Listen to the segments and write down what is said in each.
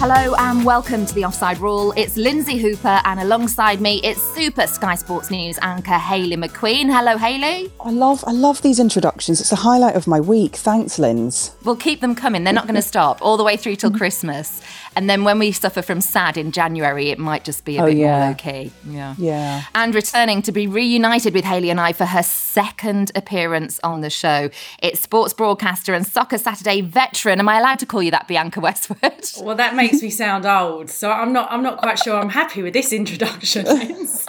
Hello and welcome to the Offside Rule. It's Lindsay Hooper, and alongside me, it's Super Sky Sports News anchor Hayley McQueen. Hello, Hayley. I love I love these introductions. It's the highlight of my week. Thanks, Linz. We'll keep them coming. They're not going to stop all the way through till mm-hmm. Christmas. And then when we suffer from sad in January, it might just be a Oh, bit yeah. more low key. Yeah. Yeah. And returning to be reunited with Hayley and I for her second appearance on the show. It's sports broadcaster and Soccer Saturday veteran. Am I allowed to call you that, Bianca Westwood? Well, that makes me sound old, so I'm not. I'm not quite sure. I'm happy with this introduction.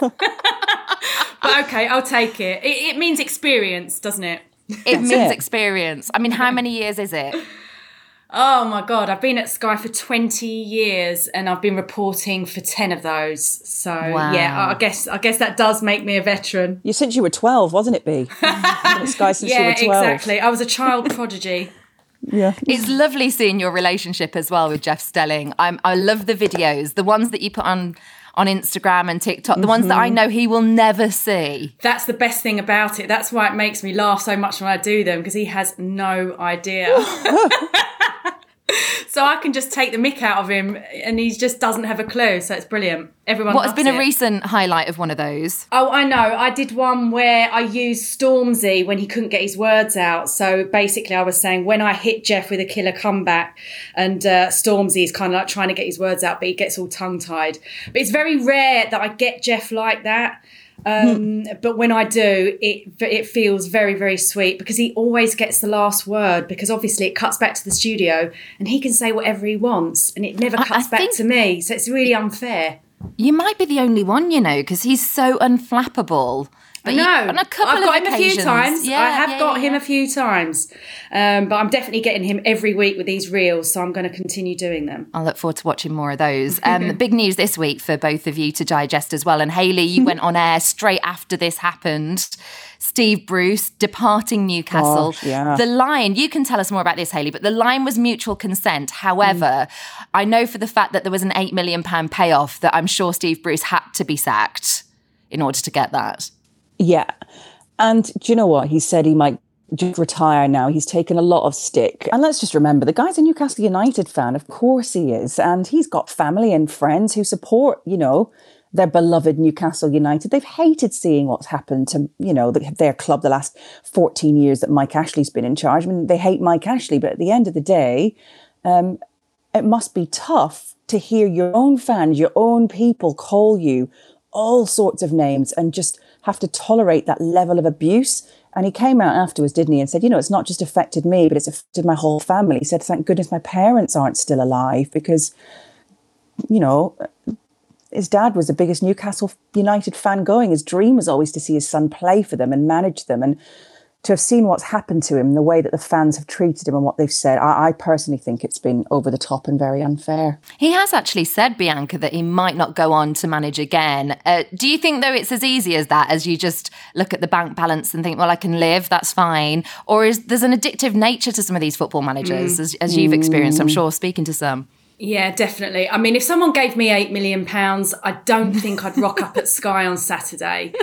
But okay, I'll take it. it. It means experience, doesn't it? It That's means it. experience. I mean, how many years is it? Oh my god, I've been at Sky for 20 years, and I've been reporting for 10 of those. So Wow. yeah, I guess I guess that does make me a veteran. You since you were twelve, wasn't it, B? You've been at Sky since yeah, you were twelve. exactly. I was a child prodigy. Yeah. It's lovely seeing your relationship as well with Jeff Stelling. I'm, I love the videos, the ones that you put on on Instagram and TikTok, the ones that I mm-hmm. know he will never see. That's the best thing about it. That's why it makes me laugh so much when I do them because he has no idea. so I can just take the mick out of him and he just doesn't have a clue. So it's brilliant. Everyone What has been a recent highlight of one of those? Oh, I know. I did one where I used Stormzy when he couldn't get his words out. So basically, I was saying when I hit Jeff with a killer comeback, and uh, Stormzy is kind of like trying to get his words out, but he gets all tongue tied. But it's very rare that I get Jeff like that. Um, but when I do, it it feels very very sweet because he always gets the last word because obviously it cuts back to the studio and he can say whatever he wants and it never I- I cuts back to me. So it's really unfair. You might be the only one, you know, because he's so unflappable. But know. on a couple I've got him a few times. Yeah, I have yeah, got yeah, him a few times. Um, but I'm definitely getting him every week with these reels, so I'm going to continue doing them. I'll look forward to watching more of those. Um, big news this week for both of you to digest as well. And Hayley, you went on air straight after this happened. Steve Bruce departing Newcastle. Gosh, yeah. The line, you can tell us more about this, Hayley, but the line was mutual consent. However, I know for the fact that there was an £8 million payoff that I'm sure Steve Bruce had to be sacked in order to get that. Yeah. And do you know what? He said he might just retire now. He's taken a lot of stick. And let's just remember the guy's a Newcastle United fan. Of course he is. And he's got family and friends who support, you know, their beloved Newcastle United. They've hated seeing what's happened to, you know, the- their club the last 14 years that Mike Ashley's been in charge. I mean, they hate Mike Ashley, but at the end of the day, um, it must be tough to hear your own fans, your own people call you all sorts of names and just have to tolerate that level of abuse. And he came out afterwards, didn't he, and said, you know, it's not just affected me, but it's affected my whole family. He said, thank goodness my parents aren't still alive because, you know, his dad was the biggest Newcastle United fan going. His dream was always to see his son play for them and manage them. And to have seen what's happened to him, the way that the fans have treated him and what they've said, I, I, personally think it's been over the top and very unfair. He has actually said, Bianca, that he might not go on to manage again. Uh, do you think, though, it's as easy as that, as you just look at the bank balance and think, well, I can live, that's fine? Or is there's an addictive nature to some of these football managers, mm. as, as, you've experienced, I'm mm. sure, speaking to some? Yeah, definitely. I mean, if someone gave me eight million pounds, I don't think I'd rock up at Sky on Saturday.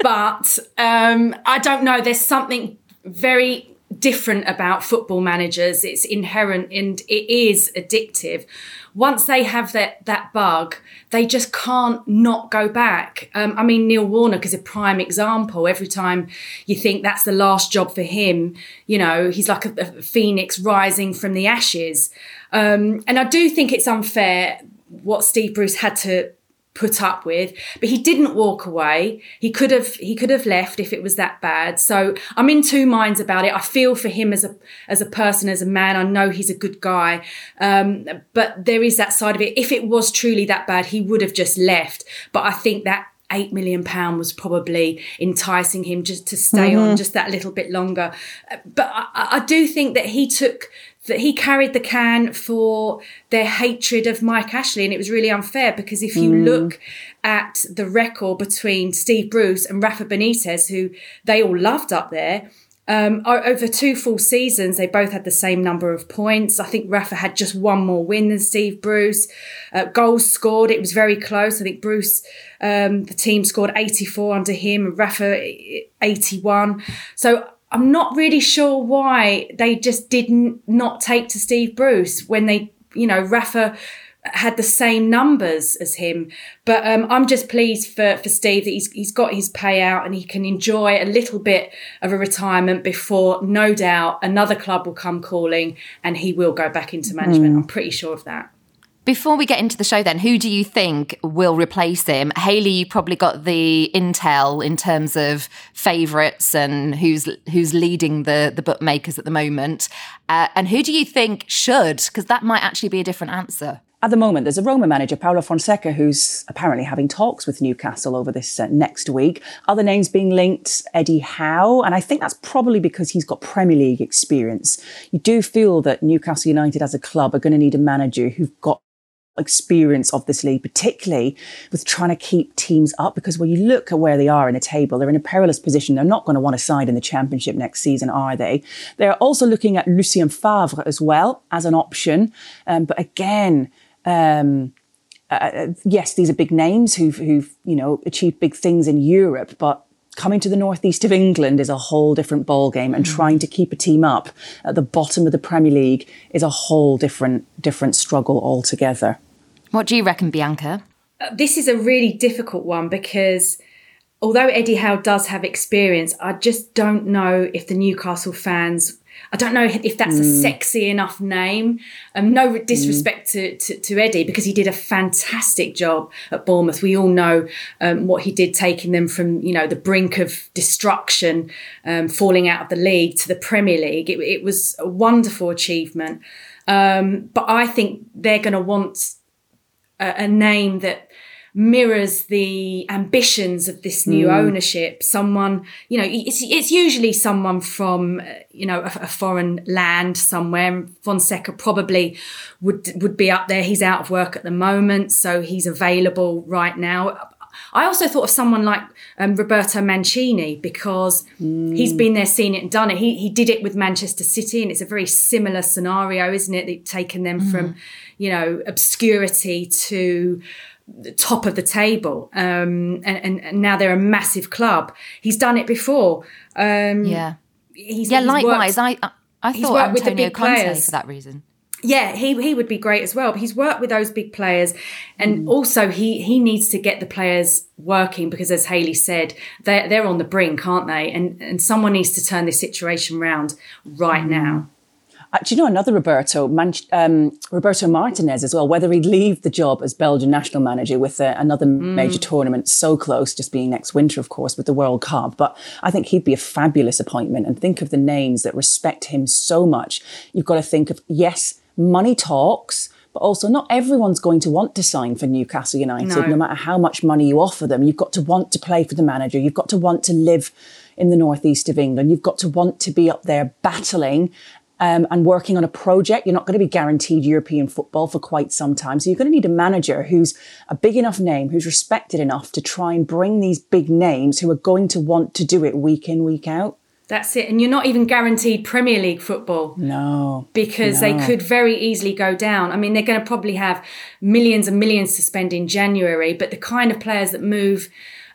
But um, I don't know. There's something very different about football managers. It's inherent and it is addictive. Once they have that that bug, they just can't not go back. Um, I mean, Neil Warnock is a prime example. Every time you think that's the last job for him, you know, he's like a, a phoenix rising from the ashes. Um, and I do think it's unfair what Steve Bruce had to put up with but he didn't walk away. He could have he could have left if it was that bad. So i'm in two minds about it. I feel for him as a as a person as a man. I know he's a good guy. Um, but there is that side of it. If it was truly that bad he would have just left. But i think that eight million pound was probably enticing him just to stay mm-hmm. on just that little bit longer. But I, I do think that he took that he carried the can for their hatred of Mike Ashley. And it was really unfair because if you mm. look at the record between Steve Bruce and Rafa Benitez, who they all loved up there, um, over two full seasons, they both had the same number of points. I think Rafa had just one more win than Steve Bruce. Uh, goals scored, it was very close. I think Bruce, um, the team scored 84 under him, and Rafa 81. So I'm not really sure why they just didn't not take to Steve Bruce when they, you know, Rafa had the same numbers as him. But um, I'm just pleased for, for Steve that he's, he's got his payout and he can enjoy a little bit of a retirement before, no doubt, another club will come calling and he will go back into management. Mm. I'm pretty sure of that. Before we get into the show, then, who do you think will replace him? Hayley, you probably got the intel in terms of favourites and who's who's leading the the bookmakers at the moment, uh, and who do you think should? Because that might actually be a different answer. At the moment, there's a Roma manager, Paulo Fonseca, who's apparently having talks with Newcastle over this uh, next week. Other names being linked, Eddie Howe, and I think that's probably because he's got Premier League experience. You do feel that Newcastle United as a club are going to need a manager who's got experience of this league, particularly with trying to keep teams up. Because when you look at where they are in the table, they're in a perilous position. They're not going to want to side in the championship next season, are they? They're also looking at Lucien Favre as well as an option. Um, but again, um, uh, uh, yes, these are big names who've, who've, you know, achieved big things in Europe, but coming to the northeast of England is a whole different ballgame, and mm. trying to keep a team up at the bottom of the Premier League is a whole different different struggle altogether. What do you reckon, Bianca? Uh, this is a really difficult one because although Eddie Howe does have experience, I just don't know if the Newcastle fans. I don't know if that's mm. a sexy enough name. Um, no disrespect mm. to, to, to, Eddie because he did a fantastic job at Bournemouth. We all know um, what he did, taking them from you know the brink of destruction, um, falling out of the league to the Premier League. It, it was a wonderful achievement. Um, but I think they're going to want a, a name that mirrors the ambitions of this new mm. ownership. Someone you know it's, it's usually someone from you know a, a, foreign land somewhere. Fonseca probably would would be up there. He's out of work at the moment so he's available right now I also thought of someone like um, Roberto Mancini because mm. he's been there, seen it, and done it. He he did it with Manchester City, and it's a very similar scenario, isn't it? They've taken them mm. from you know, obscurity to the top of the table. Um, and, and, and, now they're a massive club. He's done it before. Um, yeah. He's, yeah, he's likewise. Worked, I, I thought Antonio Conte players. for that reason. Yeah, he he would be great as well. But he's worked with those big players, and mm. also he he needs to get the players working because, as Hayley said, they're they're on the brink, aren't they? And and someone needs to turn this situation around right mm. now. Uh, do you know another Roberto, Man- um, Roberto Martinez as well? Whether he'd leave the job as Belgian national manager with uh, another mm. major tournament so close, just being next winter, of course, with the World Cup. But I think he'd be a fabulous appointment. And think of the names that respect him so much. You've got to think of yes, money talks, but also not everyone's going to want to sign for Newcastle United, No. no matter how much money you offer them. You've got to want to play for the manager. You've got to want to live in the northeast of England. You've got to want to be up there battling um, and working on a project. You're not going to be guaranteed European football for quite some time. So you're going to need a manager who's a big enough name, who's respected enough to try and bring these big names who are going to want to do it week in, week out. That's it. And you're not even guaranteed Premier League football. No. because they could very easily go down. I mean, they're going to probably have millions and millions to spend in January, but the kind of players that move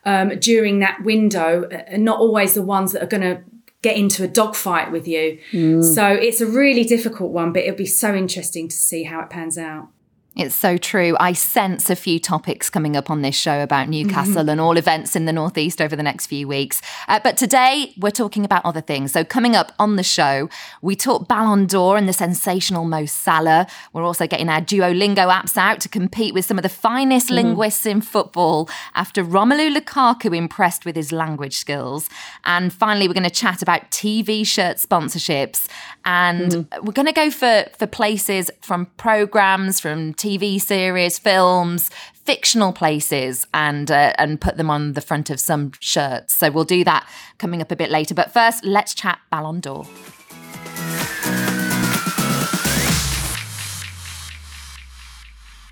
um, during that window are not always the ones that are going to get into a dogfight with you. So it's a really difficult one, but it'll be so interesting to see how it pans out. It's so true. I sense a few topics coming up on this show about Newcastle mm-hmm. and all events in the Northeast over the next few weeks. Uh, but today we're talking about other things. So, coming up on the show, we talk Ballon d'Or and the sensational Mo Salah. We're also getting our Duolingo apps out to compete with some of the finest mm-hmm. linguists in football after Romelu Lukaku impressed with his language skills. And finally, we're going to chat about TV shirt sponsorships. And mm-hmm. we're going to go for, for places from programs, from TV series, films, fictional places, and uh, and put them on the front of some shirts. So we'll do that coming up a bit later. But first, let's chat Ballon d'Or.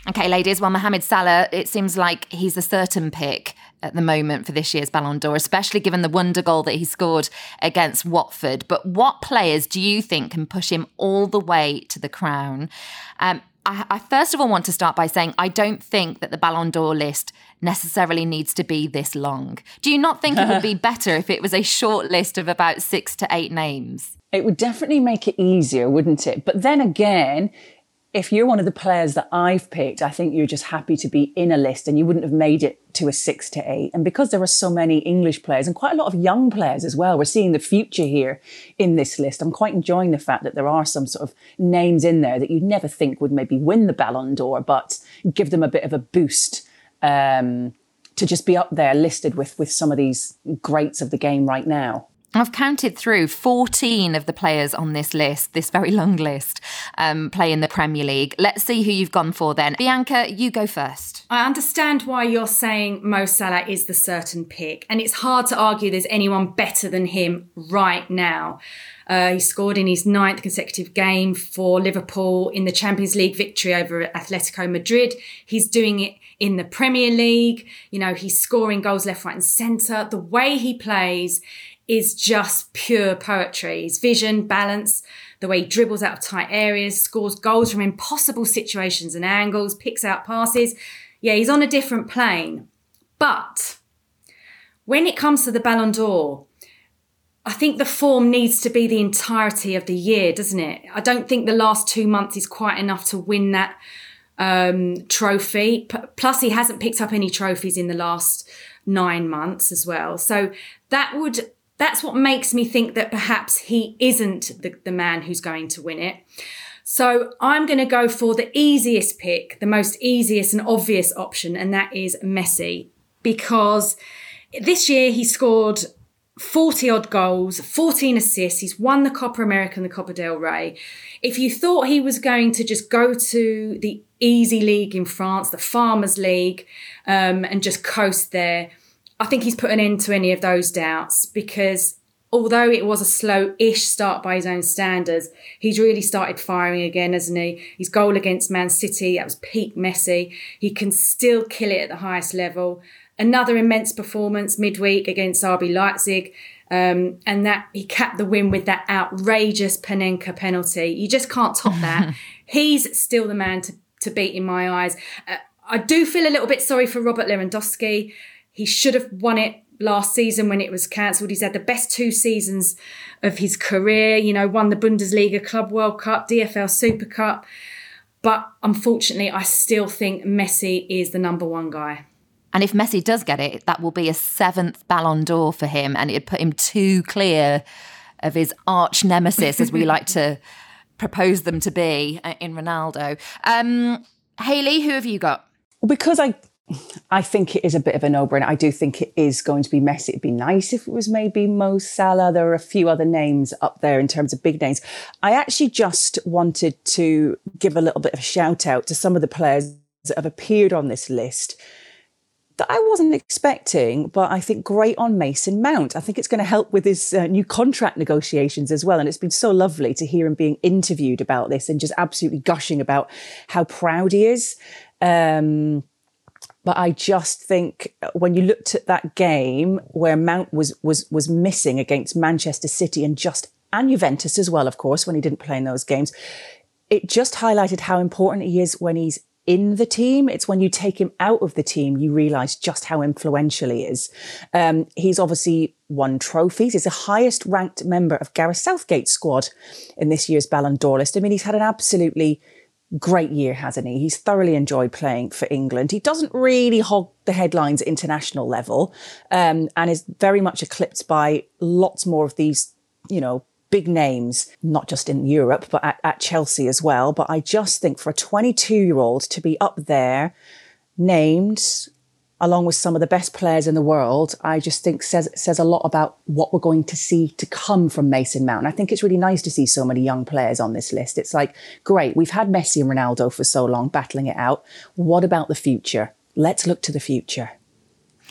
Okay, ladies. Well, Mohamed Salah, it seems like he's a certain pick at the moment for this year's Ballon d'Or, especially given the wonder goal that he scored against Watford. But what players do you think can push him all the way to the crown? Um, I, I first of all want to start by saying I don't think that the Ballon d'Or list necessarily needs to be this long. Do you not think it would be better if it was a short list of about six to eight names? It would definitely make it easier, wouldn't it? But then again, if you're one of the players that I've picked, I think you're just happy to be in a list and you wouldn't have made it to a six to eight. And because there are so many English players and quite a lot of young players as well, we're seeing the future here in this list. I'm quite enjoying the fact that there are some sort of names in there that you'd never think would maybe win the Ballon d'Or, but give them a bit of a boost um, to just be up there listed with, with some of these greats of the game right now. I've counted through 14 of the players on this list, this very long list, um, play in the Premier League. Let's see who you've gone for then. Bianca, you go first. I understand why you're saying Mo Salah is the certain pick, and it's hard to argue there's anyone better than him right now. Uh, he scored in his ninth consecutive game for Liverpool in the Champions League victory over Atletico Madrid. He's doing it in the Premier League. You know, he's scoring goals left, right, and centre. The way he plays is just pure poetry. His vision, balance, the way he dribbles out of tight areas, scores goals from impossible situations and angles, picks out passes. Yeah, he's on a different plane. But when it comes to the Ballon d'Or, I think the form needs to be the entirety of the year, doesn't it? I don't think the last two months is quite enough to win that um, trophy. P- plus, he hasn't picked up any trophies in the last nine months as well. So that would that's what makes me think that perhaps he isn't the, the man who's going to win it. So I'm going to go for the easiest pick, the most easiest and obvious option, and that is Messi, because this year he scored 40 odd goals, 14 assists. He's won the Copa America and the Copa del Rey. If you thought he was going to just go to the easy league in France, the Farmers League, um, and just coast there, I think he's put an end to any of those doubts because although it was a slow-ish start by his own standards, he's really started firing again, hasn't he? His goal against Man City, that was peak Messi. He can still kill it at the highest level. Another immense performance midweek against RB Leipzig. Um, and that he capped the win with that outrageous Panenka penalty. You just can't top that. He's still the man to, to beat in my eyes. Uh, I do feel a little bit sorry for Robert Lewandowski. He should have won it last season when it was cancelled. He's had the best two seasons of his career, you know, won the Bundesliga Club World Cup, DFL Super Cup. But unfortunately, I still think Messi is the number one guy. And if Messi does get it, that will be a seventh Ballon d'Or for him, and it'd put him too clear of his arch nemesis, as we like to propose them to be uh, in Ronaldo. Um, Hayley, who have you got? because I I think it is a bit of a no-brainer. I do think it is going to be Messi. It'd be nice if it was maybe Mo Salah. There are a few other names up there in terms of big names. I actually just wanted to give a little bit of a shout out to some of the players that have appeared on this list that I wasn't expecting, but I think great on Mason Mount. I think it's going to help with his uh, new contract negotiations as well. And it's been so lovely to hear him being interviewed about this and just absolutely gushing about how proud he is. Um, but I just think when you looked at that game where Mount was was was missing against Manchester City and just and Juventus as well, of course, when he didn't play in those games, it just highlighted how important he is when he's in the team. It's when you take him out of the team, you realize just how influential he is. Um, he's obviously won trophies. He's the highest ranked member of Gareth Southgate's squad in this year's Ballon d'Or list. I mean, he's had an absolutely great year, hasn't he? He's thoroughly enjoyed playing for England. He doesn't really hog the headlines at international level um, and is very much eclipsed by lots more of these, you know, big names, not just in Europe, but at, at Chelsea as well. But I just think for a 22 year old to be up there, named along with some of the best players in the world, I just think says says a lot about what we're going to see to come from Mason Mount. I think it's really nice to see so many young players on this list. It's like, great, we've had Messi and Ronaldo for so long battling it out. What about the future? Let's look to the future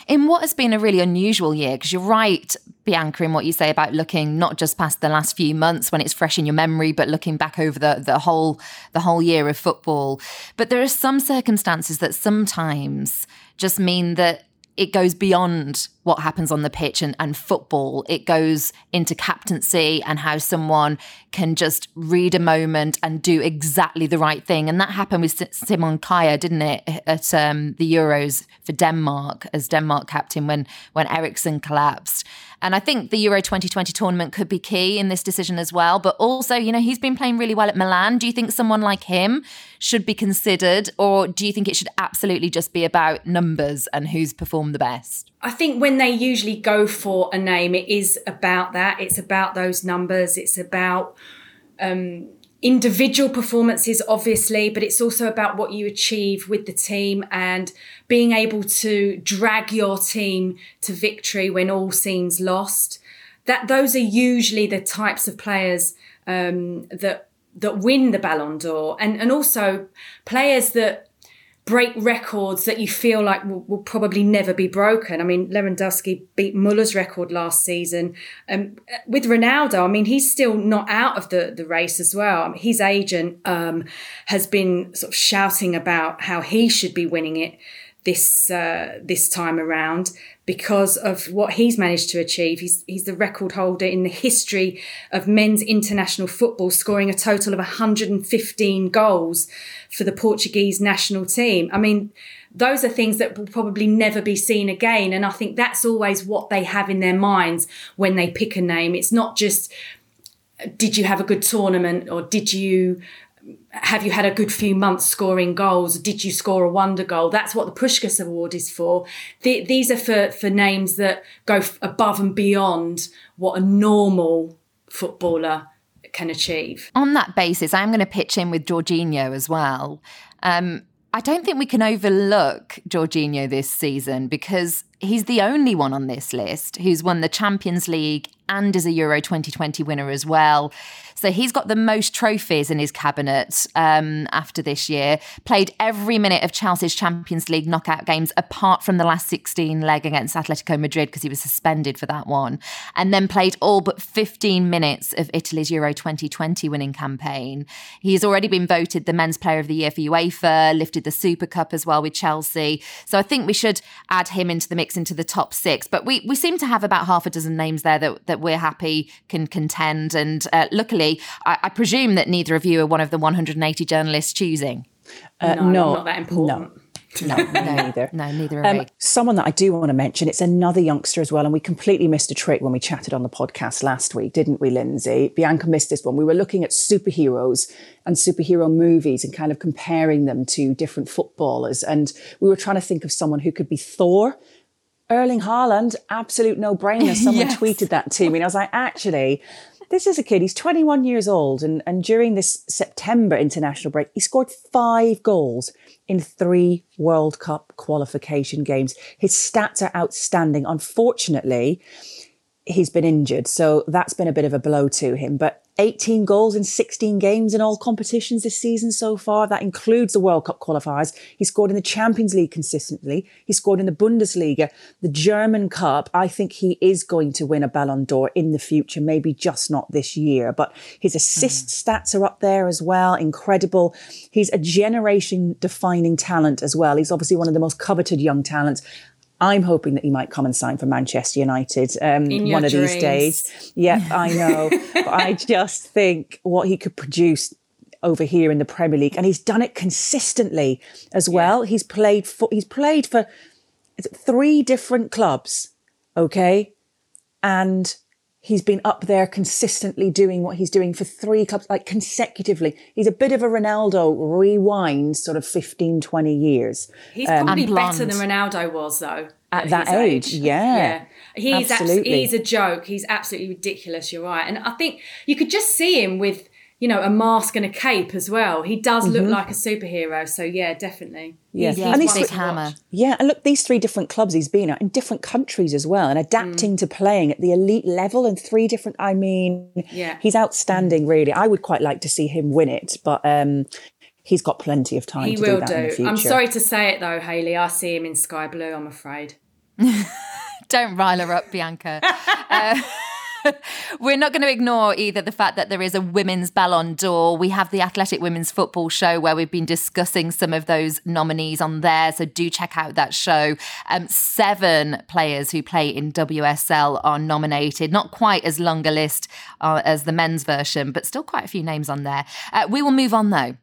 in what has been a really unusual year, because you're right, Bianca, in what you say about looking not just past the last few months when it's fresh in your memory, but looking back over the, the whole the whole year of football. But there are some circumstances that sometimes just mean that it goes beyond what happens on the pitch and, and football. It goes into captaincy and how someone can just read a moment and do exactly the right thing. And that happened with Simon Kjær, didn't it, at um, the Euros for Denmark as Denmark captain when when Eriksen collapsed. And I think the Euro 2020 tournament could be key in this decision as well. But also, you know, he's been playing really well at Milan. Do you think someone like him should be considered, or do you think it should absolutely just be about numbers and who's performed the best? I think when they usually go for a name, it is about that. It's about those numbers. It's about um, individual performances, obviously, but it's also about what you achieve with the team and being able to drag your team to victory when all seems lost. That those are usually the types of players um, that that win the Ballon d'Or, and and also players that break records that you feel like will, will, probably never be broken. I mean, Lewandowski beat Muller's record last season. Um, with Ronaldo, I mean, he's still not out of the, the race as well. I mean, his agent um, has been sort of shouting about how he should be winning it this uh, this time around because of what he's managed to achieve. He's he's the record holder in the history of men's international football, scoring a total of 115 goals for the Portuguese national team. I mean, those are things that will probably never be seen again. And I think that's always what they have in their minds when they pick a name. It's not just did you have a good tournament or did you have you had a good few months scoring goals? Did you score a wonder goal? That's what the Puskas Award is for. The, these are for, for names that go above and beyond what a normal footballer can achieve. On that basis, I'm going to pitch in with Jorginho as well. Um, I don't think we can overlook Jorginho this season because he's the only one on this list who's won the Champions League and is a Euro 2020 winner as well. So he's got the most trophies in his cabinet um, after this year. Played every minute of Chelsea's Champions League knockout games apart from the last 16 leg against Atletico Madrid because he was suspended for that one. And then played all but 15 minutes of Italy's Euro 2020 winning campaign. He's already been voted the Men's Player of the Year for UEFA, lifted the Super Cup as well with Chelsea. So I think we should add him into the mix into the top six. But we, we seem to have about half a dozen names there that, that we're happy can contend. And uh, luckily, I, I, presume that neither of you are one of the 180 journalists choosing. Uh, no, no, not that important. No. No, neither. no, neither are um, we. Someone that I do want to mention, it's another youngster as well. And we completely missed a trick when we chatted on the podcast last week, didn't we, Lindsay? Bianca missed this one. We were looking at superheroes and superhero movies and kind of comparing them to different footballers. And we were trying to think of someone who could be Thor. Erling Haaland, absolute no brainer. Someone yes. tweeted that to me. And I was like, actually, this is a kid. He's 21 years old, and, and during this September international break, he scored five goals in three World Cup qualification games. His stats are outstanding. Unfortunately, he's been injured, so that's been a bit of a blow to him. But 18 goals in 16 games in all competitions this season so far. That includes the World Cup qualifiers. He scored in the Champions League consistently. He scored in the Bundesliga, the German Cup. I think he is going to win a Ballon d'Or in the future, maybe just not this year. But his assist mm. stats are up there as well. Incredible. He's a generation defining talent as well. He's obviously one of the most coveted young talents. I'm hoping that he might come and sign for Manchester United um, one of dreams. these days. Yeah, I know. but I just think what he could produce over here in the Premier League, and he's done it consistently as well. Yeah. He's played for he's played for three different clubs, okay, and he's been up there consistently doing what he's doing for three clubs, like consecutively. He's a bit of a Ronaldo rewind sort of 15, 20 years. He's um, probably better than Ronaldo was, though. At, at that age, age, yeah. Yeah. He's absolutely. he's a joke. He's absolutely ridiculous. You're right. And I think you could just see him with you know, a mask and a cape as well. He does look mm-hmm. like a superhero. So yeah, definitely. Yeah, he's, and these big hammer. Yeah, and look, these three different clubs he's been at in different countries as well, and adapting mm. to playing at the elite level in three different. I mean, yeah, he's outstanding. Really, I would quite like to see him win it, but um, he's got plenty of time. He to will do. do. I'm sorry to say it though, Hayley. I see him in sky blue. I'm afraid. Don't rile her up, Bianca. uh, We're not going to ignore either the fact that there is a women's Ballon d'Or. We have the Athletic Women's Football Show where we've been discussing some of those nominees on there. So do check out that show. Um, seven players who play in WSL are nominated. Not quite as long a list uh, as the men's version, but still quite a few names on there. Uh, we will move on though.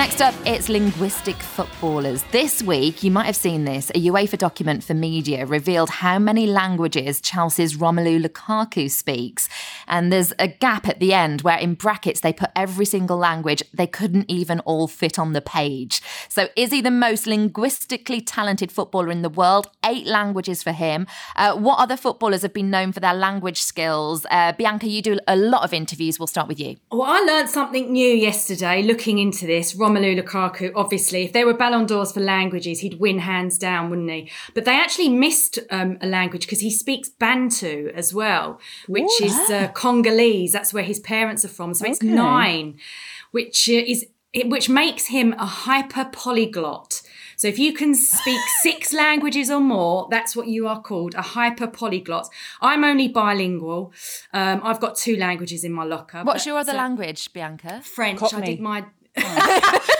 Next up, it's linguistic footballers. This week, you might have seen this, a UEFA document for media revealed how many languages Chelsea's Romelu Lukaku speaks. And there's a gap at the end where in brackets they put every single language. They couldn't even all fit on the page. So is he the most linguistically talented footballer in the world? Eight languages for him. Uh, what other footballers have been known for their language skills? Uh, Bianca, you do a lot of interviews. We'll start with you. Well, I learned something new yesterday looking into this. Romelu Lukaku, obviously, if there were Ballon d'Ors for languages, he'd win hands down, wouldn't he? But they actually missed um, a language because he speaks Bantu as well, which what? is uh, Congolese. That's where his parents are from. So okay. it's nine, which uh, is which makes him a hyper polyglot. So if you can speak six languages or more, that's what you are called, a hyper polyglot. I'm only bilingual. Um, I've got two languages in my locker. What's your other language, Bianca? French. Cockney. I did my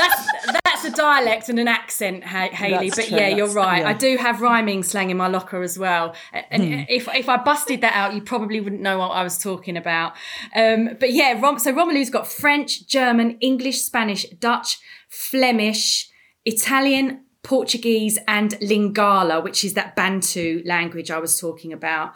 that's that's a dialect and an accent, Hayley. That's but true, yeah, you're right. Yeah. I do have rhyming slang in my locker as well. And hmm. if if I busted that out, you probably wouldn't know what I was talking about. Um, but yeah, Rom- so Romelu's got French, German, English, Spanish, Dutch, Flemish, Italian, Portuguese, and Lingala, which is that Bantu language I was talking about.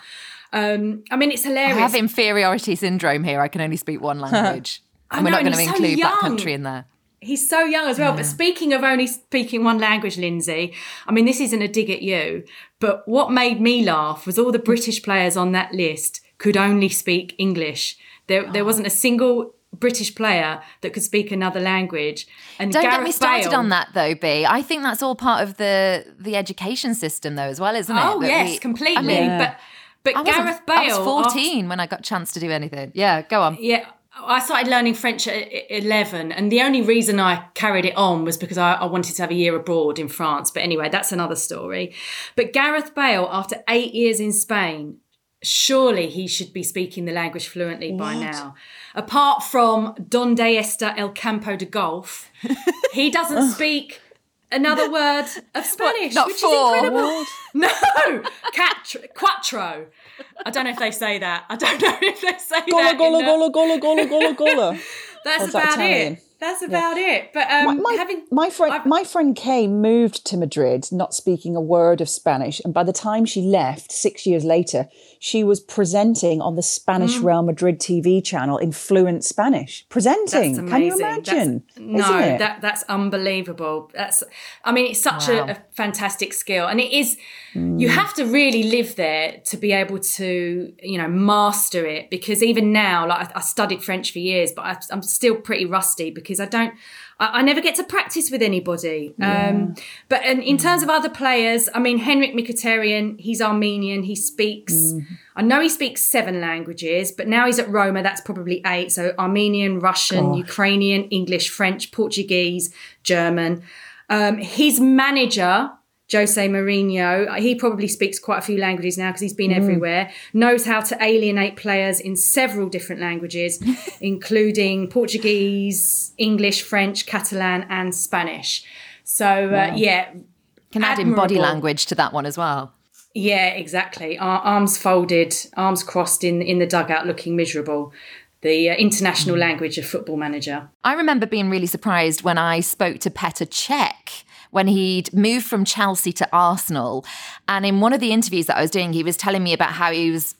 Um, I mean, it's hilarious. I have inferiority syndrome here. I can only speak one language. And we're not going to include so that country in there. He's so young as well. Yeah. But speaking of only speaking one language, Lindsay, I mean, this isn't a dig at you, but what made me laugh was all the British players on that list could only speak English. There, oh. there ah. wasn't a single British player that could speak another language. And don't Gareth get me started Bale, on that though, B. I think that's all part of the the education system though, as well, isn't it? Oh yes, we, completely. I mean, but but I Gareth Bale. I was fourteen after, when I got a chance to do anything. Yeah, go on. Yeah. I started learning French at 11, and the only reason I carried it on was because I, I, wanted to have a year abroad in France. But anyway, that's another story. But Gareth Bale, after eight years in Spain, surely he should be speaking the language fluently what? by now. Apart from Donde está el campo de golf, he doesn't speak another word of Spanish, what, which four. is incredible. No, Catro, quattro. I don't know if they say that. I don't know if they say gola, that. Gola, gola, gola, gola, gola, gola. That's about that it. That's about it. But um, my, having my friend, I've- my friend Kay moved to Madrid, not speaking a word of Spanish, and by the time she left, six years later, she was presenting on the Spanish Mm. Real Madrid TV channel in fluent Spanish. Presenting, can you imagine? That's, no, that that's unbelievable. That's, I mean, it's such Wow. a, a fantastic skill, and it is. Mm. You have to really live there to be able to, you know, master it. Because even now, like I, I studied French for years, but I, I'm still pretty rusty because I don't. I, I never get to practice with anybody. Um, but and in terms of other players, I mean, Henrikh Mkhitaryan, he's Armenian. He speaks. I know he speaks seven languages, but now he's at Roma. That's probably eight. So Armenian, Russian, Ukrainian, English, French, Portuguese, German. Um, his manager, Jose Mourinho, he probably speaks quite a few languages now because he's been everywhere. Knows how to alienate players in several different languages, including Portuguese, English, French, Catalan, and Spanish. So uh, yeah, Can add in body language to that one as well. Yeah, exactly. Ar- arms folded, arms crossed in in the dugout, looking miserable. The uh, international language of football manager. I remember being really surprised when I spoke to Petr Cech when he'd moved from Chelsea to Arsenal. And in one of the interviews that I was doing, he was telling me about how he was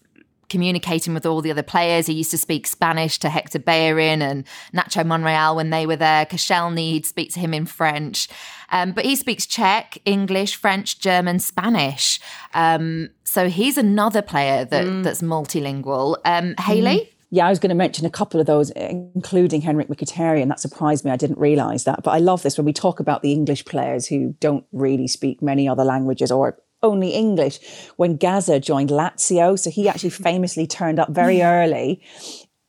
communicating with all the other players. He used to speak Spanish to Hector Bellerin and Nacho Monreal when they were there. Koscielny, he'd speak to him in French. Um, but he speaks Czech, English, French, German, Spanish. Um, so he's another player that, that's multilingual. Um, Hayley? Yeah, I was going to mention a couple of those, including Henrikh Mkhitaryan. That surprised me. I didn't realise that. But I love this when we talk about the English players who don't really speak many other languages or only English. When Gazza joined Lazio, so he actually famously turned up very early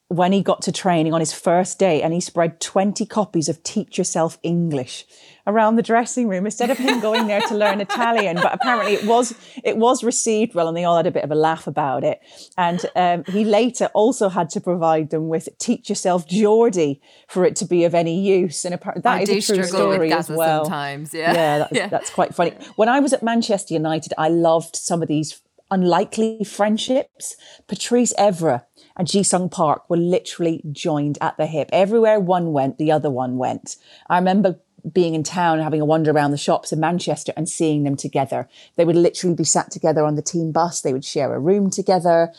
when he got to training on his first day and he spread 20 copies of Teach Yourself English around the dressing room instead of him going there to learn Italian. But apparently it was it was received well and they all had a bit of a laugh about it. And um, he later also had to provide them with Teach Yourself Geordie for it to be of any use. And apparently that I is a true story as well. sometimes, yeah. Yeah, that's, Yeah. that's quite funny. When I was at Manchester United, I loved some of these unlikely friendships. Patrice Evra and Ji Sung Park were literally joined at the hip. Everywhere one went, the other one went. I remember being in town, having a wander around the shops in Manchester and seeing them together. They would literally be sat together on the team bus. They would share a room together.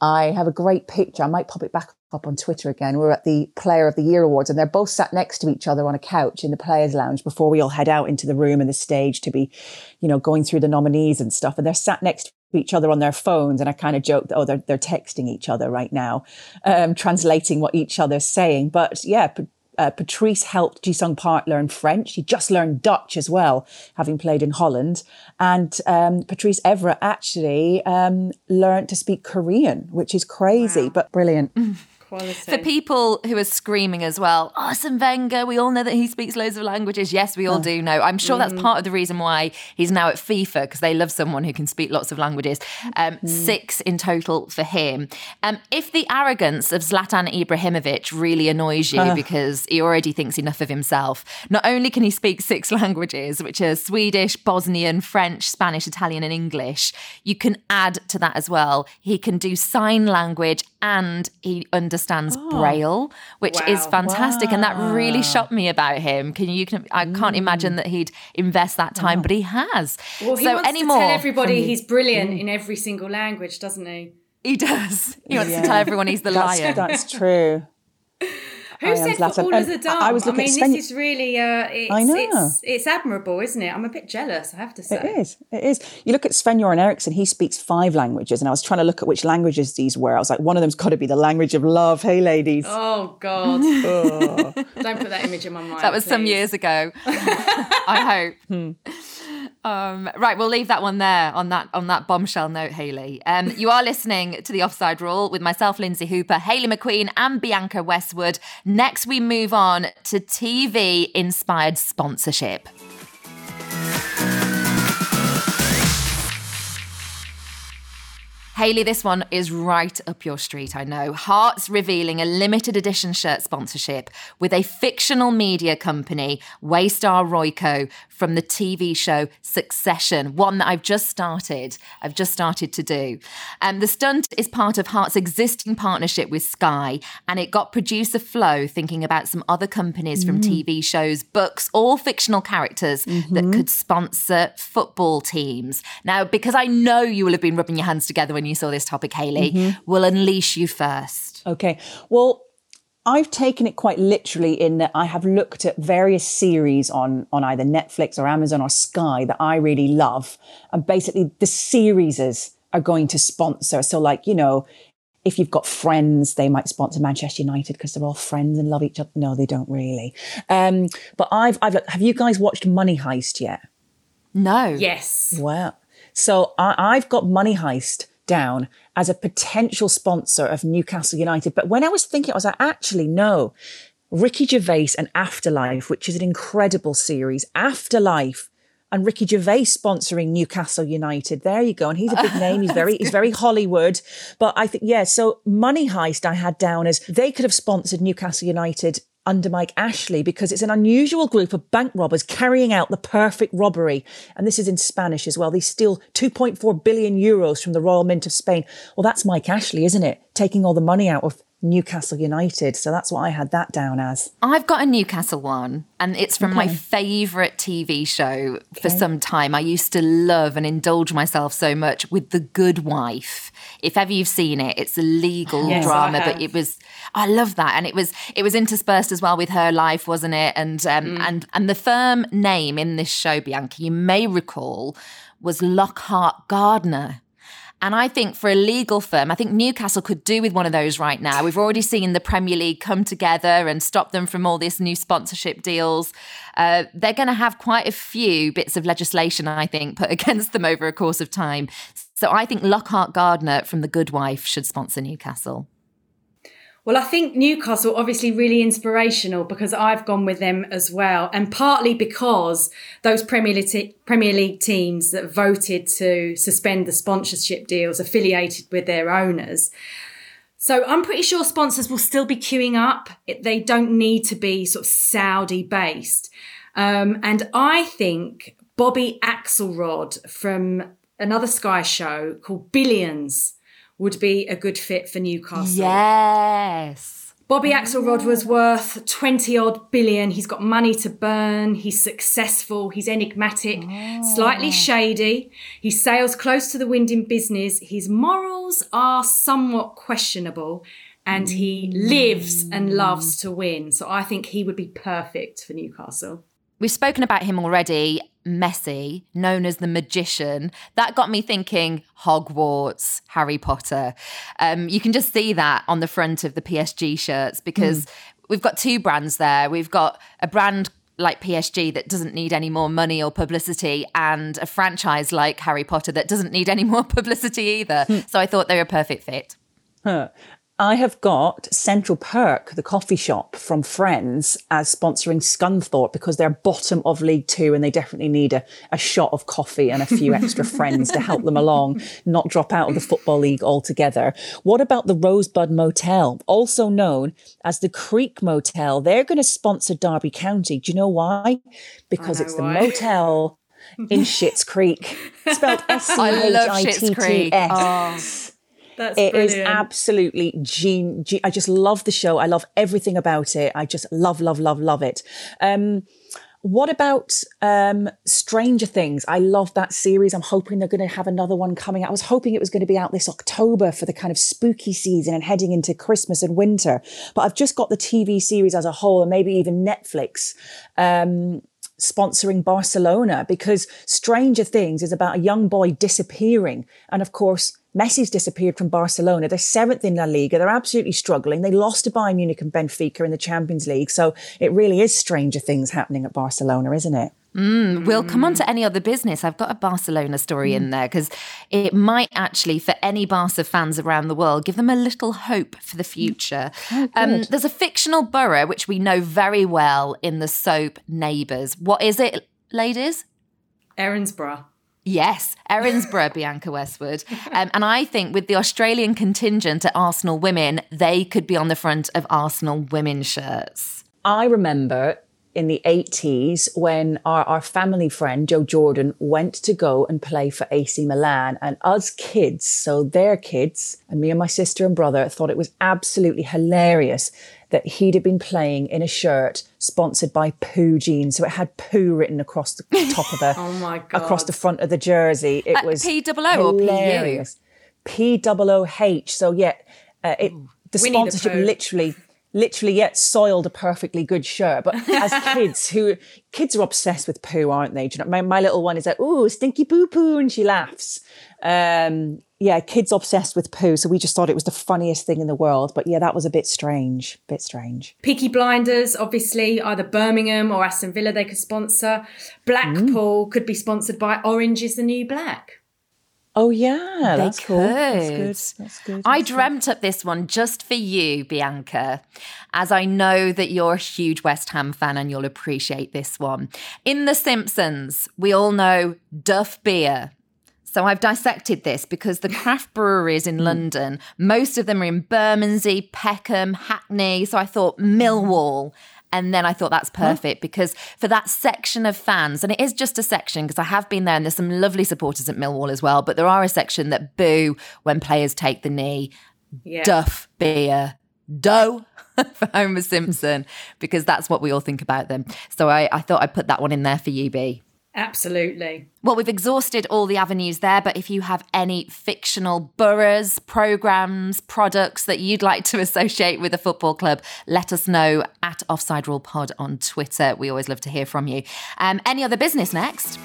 I have a great picture. I might pop it back up on Twitter again. We're at the Player of the Year Awards and they're both sat next to each other on a couch in the Players Lounge before we all head out into the room and the stage to be, you know, going through the nominees and stuff. And they're sat next to each other on their phones. And I kind of joke that, oh, they're, they're texting each other right now, um, translating what each other's saying. But yeah, uh, Patrice helped Jisung Park learn French. He just learned Dutch as well, having played in Holland. And um, Patrice Evra actually um, learned to speak Korean, which is crazy, but brilliant. Quality. For people who are screaming as well, Arsene Wenger, we all know that he speaks loads of languages. Yes, we all do know. I'm sure that's part of the reason why he's now at FIFA because they love someone who can speak lots of languages. Um, Six in total for him. Um, if the arrogance of Zlatan Ibrahimovic really annoys you because he already thinks enough of himself, not only can he speak six languages, which are Swedish, Bosnian, French, Spanish, Italian, and English, you can add to that as well. He can do sign language and he understands Oh, Braille, which is Wow. fantastic. And that really shocked me about him. Can you? Can, I can't imagine mm. that he'd invest that time, but he oh. has. well, he so wants any to tell everybody he's brilliant mm. in every single language, doesn't he? He does. He wants Yeah. to tell everyone he's the That's, lion. that's true. Who I said Zlatan. footballers And are dumb? I was looking mean, at Sven- this is really uh, it's, I know. it's it's admirable, isn't it? I'm a bit jealous, I have to say. It is. It is. You look at Sven Göran Eriksson, he speaks five languages. And I was trying to look at which languages these were. I was like, one of them's got to be the language of love. Hey, ladies. Oh God! Don't put that image in my mind. That was some years ago. I hope. Um, right, we'll leave that one there on that on that bombshell note, Hayley. Um, you are listening to the Offside Rule with myself, Lindsay Hooper, Hayley McQueen, and Bianca Westwood. Next, we move on to TV inspired sponsorship. Hayley, this one is right up your street, I know. Hearts revealing a limited edition shirt sponsorship with a fictional media company, Waystar Royco, from the TV show Succession, one that I've just started. I've just started to do. Um, the stunt is part of Heart's existing partnership with Sky, and it got producer Flo thinking about some other companies from mm. TV shows, books, all fictional characters that mm-hmm. could sponsor football teams. Now, because I know you will have been rubbing your hands together when you saw this topic, Hayley, mm-hmm. we'll unleash you first. Okay. Well, I've taken it quite literally in that I have looked at various series on on either Netflix or Amazon or Sky that I really love, and basically the series are going to sponsor. So, like you know, if you've got friends, they might sponsor Manchester United because they're all friends and love each other. No, they don't really. Um, but I've I've have you guys watched Money Heist yet? No. Yes. Well, so I, I've got Money Heist down as a potential sponsor of Newcastle United. But when I was thinking, I was like, actually, no. Ricky Gervais and Afterlife, which is an incredible series. Afterlife and Ricky Gervais sponsoring Newcastle United. There you go. And he's a big name. He's very, he's very Hollywood. But I think, yeah, so Money Heist I had down as they could have sponsored Newcastle United under Mike Ashley because it's an unusual group of bank robbers carrying out the perfect robbery. And this is in Spanish as well. They steal 2.4 billion euros from the Royal Mint of Spain. Well, that's Mike Ashley, isn't it? Taking all the money out of Newcastle United. So that's what I had that down as. I've got a Newcastle one, and it's from my favourite TV show for some time. I used to love and indulge myself so much with The Good Wife. If ever you've seen it, it's a legal Yes, drama, but it was I love that, and it was it was interspersed as well with her life, wasn't it? And um, and and the firm name in this show, Bianca, you may recall, was Lockhart Gardner. And I think for a legal firm, I think Newcastle could do with one of those right now. We've already seen the Premier League come together and stop them from all these new sponsorship deals. Uh, they're going to have quite a few bits of legislation, I think, put against them over a course of time. So I think Lockhart Gardner from The Good Wife should sponsor Newcastle. Well, I think Newcastle obviously really inspirational because I've gone with them as well, and partly because those Premier League, Premier League teams that voted to suspend the sponsorship deals affiliated with their owners. So I'm pretty sure sponsors will still be queuing up. They don't need to be sort of Saudi based. Um, and I think Bobby Axelrod from another Sky show called Billions would be a good fit for Newcastle. Yes. Bobby Axelrod was worth 20 odd billion. He's got money to burn. He's successful. He's enigmatic, slightly oh. shady. He sails close to the wind in business. His morals are somewhat questionable and he lives and loves mm. to win. So I think he would be perfect for Newcastle. We've spoken about him already. Messi, known as the magician. That got me thinking Hogwarts, Harry Potter. Um, you can just see that on the front of the PSG shirts because we've got two brands there. We've got a brand like PSG that doesn't need any more money or publicity, and a franchise like Harry Potter that doesn't need any more publicity either. So I thought they were a perfect fit. I have got Central Perk, the coffee shop from Friends, as sponsoring Scunthorpe because they're bottom of League Two and they definitely need a, a shot of coffee and a few extra friends to help them along, not drop out of the Football League altogether. What about the Rosebud Motel, also known as the Creek Motel? They're going to sponsor Derby County. Do you know why? Because know it's why. the motel in Schitt's Creek, spelled S C I H I T T Creek. Oh. S. That's It is brilliant. absolutely gene, ge- I just love the show. I love everything about it. I just love, love, love, love it. Um, what about um, Stranger Things? I love that series. I'm hoping they're going to have another one coming out. I was hoping it was going to be out this October for the kind of spooky season and heading into Christmas and winter. But I've just got the TV series as a whole and maybe even Netflix um, sponsoring Barcelona because Stranger Things is about a young boy disappearing. And of course, Messi's disappeared from Barcelona. They're seventh in La Liga. They're absolutely struggling. They lost to Bayern Munich and Benfica in the Champions League. So it really is Stranger Things happening at Barcelona, isn't it? Mm, we'll come on mm. to any other business. I've got a Barcelona story in mm. there because it might actually, for any Barca fans around the world, give them a little hope for the future. Oh, um, there's a fictional borough which we know very well in the soap Neighbours. What is it, ladies? Erinsborough. Yes, Erinsborough, Bianca Westwood. Um, and I think with the Australian contingent at Arsenal Women, they could be on the front of Arsenal Women shirts. I remember in the 80s when our, our family friend Joe Jordan went to go and play for AC Milan and us kids, so their kids and me and my sister and brother thought it was absolutely hilarious that he'd have been playing in a shirt sponsored by Pooh jeans. So it had Poo written across the top of the Oh my God. across the front of the jersey. It Uh, was P-double-O or PU? hilarious. P double O H. So yeah, uh, it the Winnie sponsorship Pooh. literally literally yet soiled a perfectly good shirt. But as kids who kids are obsessed with poo, aren't they? Do you know, my, my little one is like, ooh, stinky poo poo, and she laughs. Um, yeah, kids obsessed with poo. So we just thought it was the funniest thing in the world. But yeah, that was a bit strange. Bit strange. Peaky Blinders, obviously, either Birmingham or Aston Villa they could sponsor. Blackpool could be sponsored by Orange is the New Black. Oh yeah, that's they cool. That's could. good. That's good. I That's good. dreamt up this one just for you, Bianca, as I know that you're a huge West Ham fan and you'll appreciate this one. In The Simpsons, we all know Duff Beer. So I've dissected this because the craft breweries in hmm. London, most of them are in Bermondsey, Peckham, Hackney. So I thought Millwall. And then I thought that's perfect because for that section of fans, and it is just a section because I have been there and there's some lovely supporters at Millwall as well, but there are a section that boo when players take the knee. Yeah. Duff beer, dough for Homer Simpson because that's what we all think about them. So I, I thought I'd put that one in there for you, B. Absolutely. Well, we've exhausted all the avenues there, but if you have any fictional boroughs, programs, products that you'd like to associate with a football club, let us know at Offside Rule Pod on Twitter. We always love to hear from you. Um, any other business next?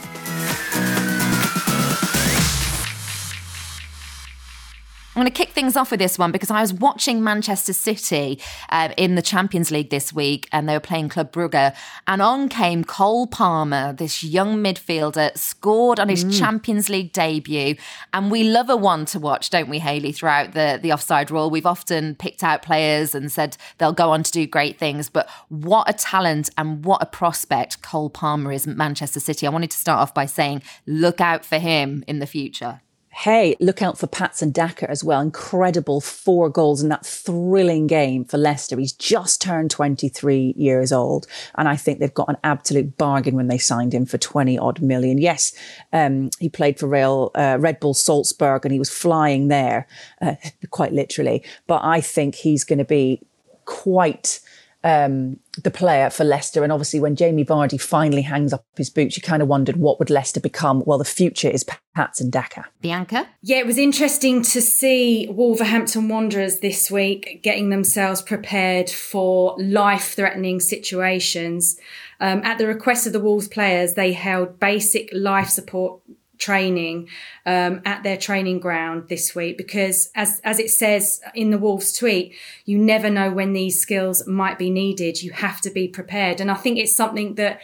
I'm going to kick things off with this one because I was watching Manchester City uh, in the Champions League this week and they were playing Club Brugge. And on came Cole Palmer, this young midfielder, scored on his Champions League debut. And we love a one to watch, don't we, Hayley, throughout the, the offside rule? We've often picked out players and said they'll go on to do great things. But what a talent and what a prospect Cole Palmer is at Manchester City. I wanted to start off by saying, look out for him in the future. Hey, look out for Patson Daka as well. Incredible four goals in that thrilling game for Leicester. He's just turned 23 years old. And I think they've got an absolute bargain when they signed him for 20 odd million. Yes, um, he played for Real, uh, Red Bull Salzburg and he was flying there, uh, quite literally. But I think he's going to be quite um, the player for Leicester. And obviously, when Jamie Vardy finally hangs up his boots, you kind of wondered what would Leicester become. Well, the future is Patson Daka. Bianca? Yeah, it was interesting to see Wolverhampton Wanderers this week getting themselves prepared for life threatening situations. Um, at the request of the Wolves players, they held basic life support training um, at their training ground this week because as as it says in the wolves tweet you never know when these skills might be needed you have to be prepared and i think it's something that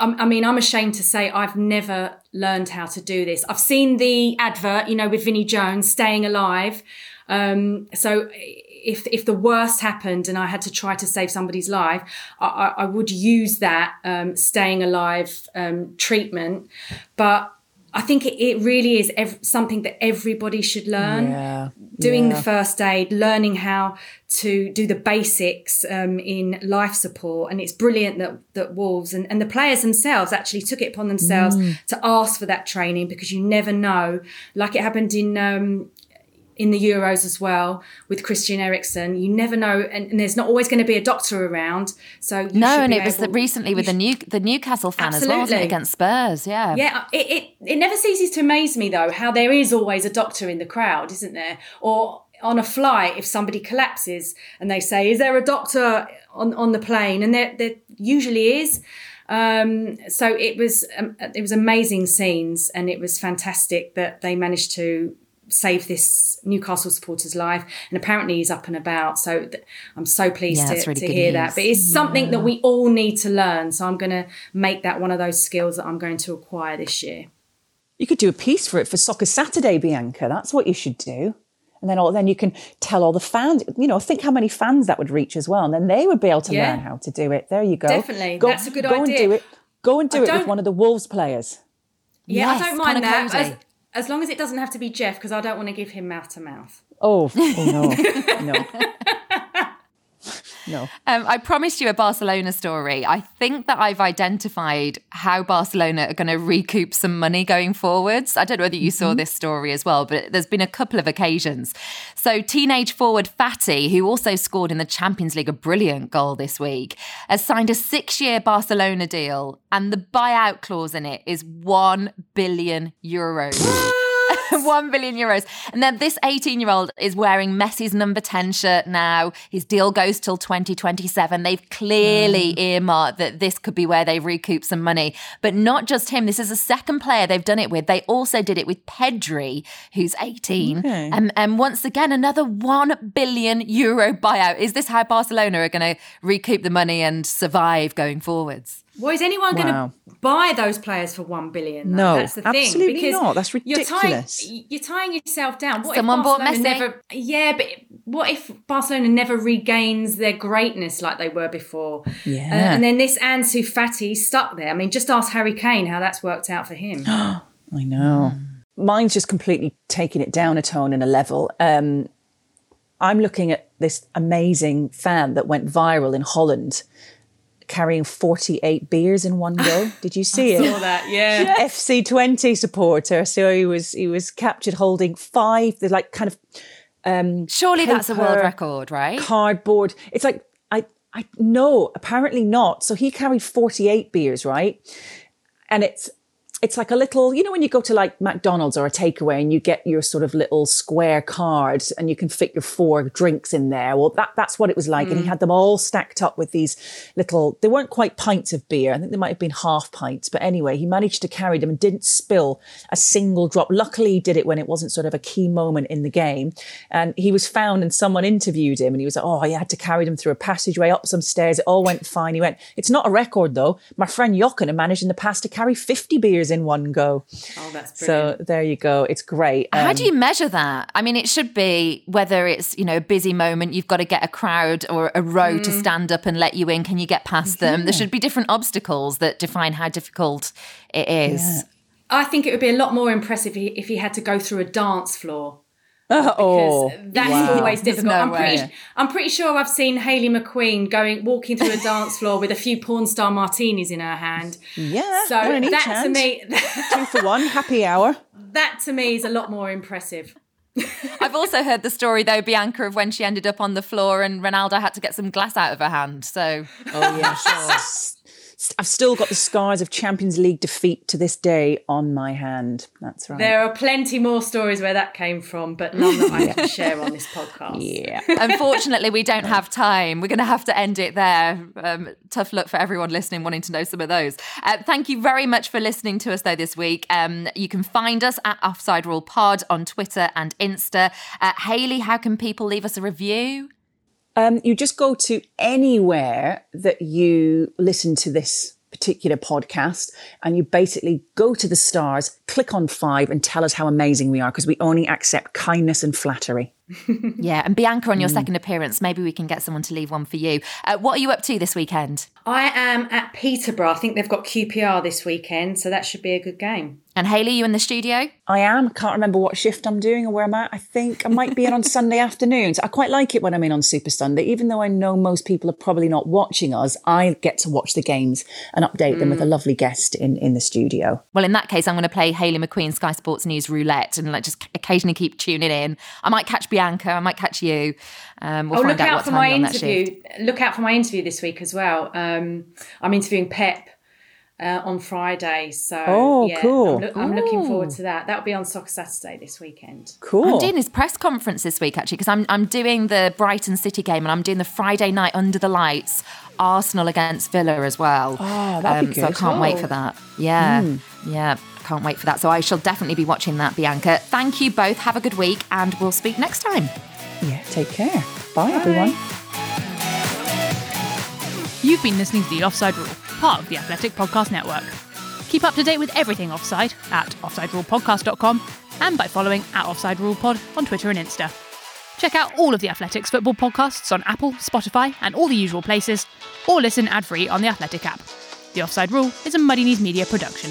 I'm- mean, I'm ashamed to say I've never learned how to do this. I've seen the advert, you know, with Vinnie Jones staying alive. Um, so if if the worst happened and I had to try to save somebody's life, I, I, I would use that um, staying alive um, treatment. But I think it, it really is ev- something that everybody should learn Yeah. doing yeah. the first aid, learning how to do the basics um, in life support. And it's brilliant that, that Wolves and, and the players themselves actually took it upon themselves to ask for that training because you never know, like it happened in. Um, in the Euros as well with Christian Eriksen, you never know, and, and there's not always going to be a doctor around. So No, and it was able- recently with the new the Newcastle fan as well, against Spurs? Yeah. Yeah, it, it it never ceases to amaze me though how there is always a doctor in the crowd, isn't there? Or on a flight, if somebody collapses and they say, "Is there a doctor on on the plane?" and there there usually is. Um, so it was um, it was amazing scenes, and it was fantastic that they managed to save this Newcastle supporter's life. And apparently he's up and about. So th- I'm so pleased Yeah, to, really to hear news. that. But it's something that we all need to learn. So I'm going to make that one of those skills that I'm going to acquire this year. You could do a piece for it for Soccer Saturday, Bianca. That's what you should do. And then all, then you can tell all the fans, you know, think how many fans that would reach as well. And then they would be able to Yeah. learn how to do it. There you go. Definitely. Go, That's a good go idea. and do it. Go and do I it with one of the Wolves players. Yeah, Yes, I don't mind kinda that. As long as it doesn't have to be Jeff, because I don't want to give him mouth to mouth. Oh, oh no, no, no. Um, I promised you a Barcelona story. I think that I've identified how Barcelona are going to recoup some money going forwards. I don't know whether you saw this story as well, but there's been a couple of occasions. So, teenage forward Fati, who also scored in the Champions League a brilliant goal this week, has signed a six year Barcelona deal, and the buyout clause in it is 1 billion euros. 1 billion euros. And then this 18 year old is wearing Messi's number 10 shirt now. His deal goes till 2027. They've clearly mm. earmarked that this could be where they recoup some money. But not just him. This is a second player they've done it with. They also did it with Pedri, who's 18. Okay. And, and once again, another 1 billion euro buyout. Is this how Barcelona are going to recoup the money and survive going forwards? Well, is anyone going to buy those players for one billion? though? No, that's the thing. absolutely because not. That's You're ridiculous. tying, you're tying yourself down. What Someone if bought Barcelona Messi. never? Yeah, but what if Barcelona never regains their greatness like they were before? Yeah. Uh, and then this Ansu Fati stuck there. I mean, just ask Harry Kane how that's worked out for him. I know. Mine's just completely taking it down a tone and a level. Um, I'm looking at this amazing fan that went viral in Holland, carrying 48 beers in one go. Did you see it? All that, yeah. FC Twente supporter. So he was he was captured holding five. They're like kind of um Surely that's a world record, right? cardboard. It's like I I no, apparently not. So he carried 48 beers, right? And it's it's like a little, you know, when you go to like McDonald's or a takeaway and you get your sort of little square card and you can fit your four drinks in there. Well, that that's what it was like. And he hmm. had them all stacked up with these little, they weren't quite pints of beer. I think they might have been half pints. But anyway, he managed to carry them and didn't spill a single drop. Luckily, he did it when it wasn't sort of a key moment in the game. And he was found and someone interviewed him and he was like, oh, I had to carry them through a passageway up some stairs. It all went fine. He went, it's not a record though. My friend Jochen managed in the past to carry 50 beers in one go. Oh, that's So there you go. It's great. How Um, do you measure that? I mean, it should be whether it's you know a busy moment, you've got to get a crowd or a row to stand up and let you in. Can you get past them? There should be different obstacles that define how difficult it is. I think it would be a lot more impressive if he had to go through a dance floor. Oh, That's wow. always difficult. no I'm pretty, way. I'm pretty sure I've seen Hayley McQueen going walking through a dance floor with a few porn star martinis in her hand. Yeah, So one in each that to hand. me, Two for one, happy hour. that to me is a lot more impressive. I've also heard the story though, Bianca, of when she ended up on the floor and Ronaldo had to get some glass out of her hand. So Oh yeah, sure. I've still got the scars of Champions League defeat to this day on my hand. That's right. There are plenty more stories where that came from, but none that I can share on this podcast. yeah. Unfortunately, we don't have time. We're going to have to end it there. Um, tough luck for everyone listening, wanting to know some of those. Uh, thank you very much for listening to us, though, this week. Um, you can find us at Offside Rule Pod on Twitter and Insta. Uh, Hayley, how can people leave us a review? Um, you just go to anywhere that you listen to this particular podcast and you basically go to the stars, click on five and tell us how amazing we are because we only accept kindness and flattery. Yeah, and Bianca, on your second appearance, maybe we can get someone to leave one for you. Uh, what are you up to this weekend? I am at Peterborough. I think they've got QPR this weekend, so that should be a good game. And Hayley, you in the studio? I am. Can't remember what shift I'm doing or where I'm at. I think I might be in on Sunday afternoons. I quite like it when I'm in on Super Sunday, even though I know most people are probably not watching us. I get to watch the games and update them with a lovely guest in, in the studio. Well, in that case, I'm going to play Hayley McQueen Sky Sports News roulette and like just occasionally keep tuning in. I might catch Bianca, I might catch you. Um, we'll oh, find look out out what for my on that interview. Look out for my interview this week as well. Um, I'm interviewing Pep uh, on Friday, so Oh, yeah, cool. I'm, loo- I'm looking forward to that. That'll be on Soccer Saturday this weekend. Cool. I'm doing his press conference this week actually because I'm I'm doing the Brighton City game and I'm doing the Friday night under the lights Arsenal against Villa as well. Oh, that'd be So I can't wait Oh. for that. Yeah, yeah, can't wait for that. So I shall definitely be watching that. Bianca, thank you both. Have a good week, and we'll speak next time. yeah, take care. Bye, everyone. You've been listening to The Offside Rule, part of the Athletic Podcast Network. Keep up to date with everything offside at offsiderulepodcast.com and by following at Offside Rule Pod on Twitter and Insta. Check out all of the Athletics football podcasts on Apple, Spotify, and all the usual places, or listen ad free on the Athletic app. The Offside Rule is a Muddy Knees Media production.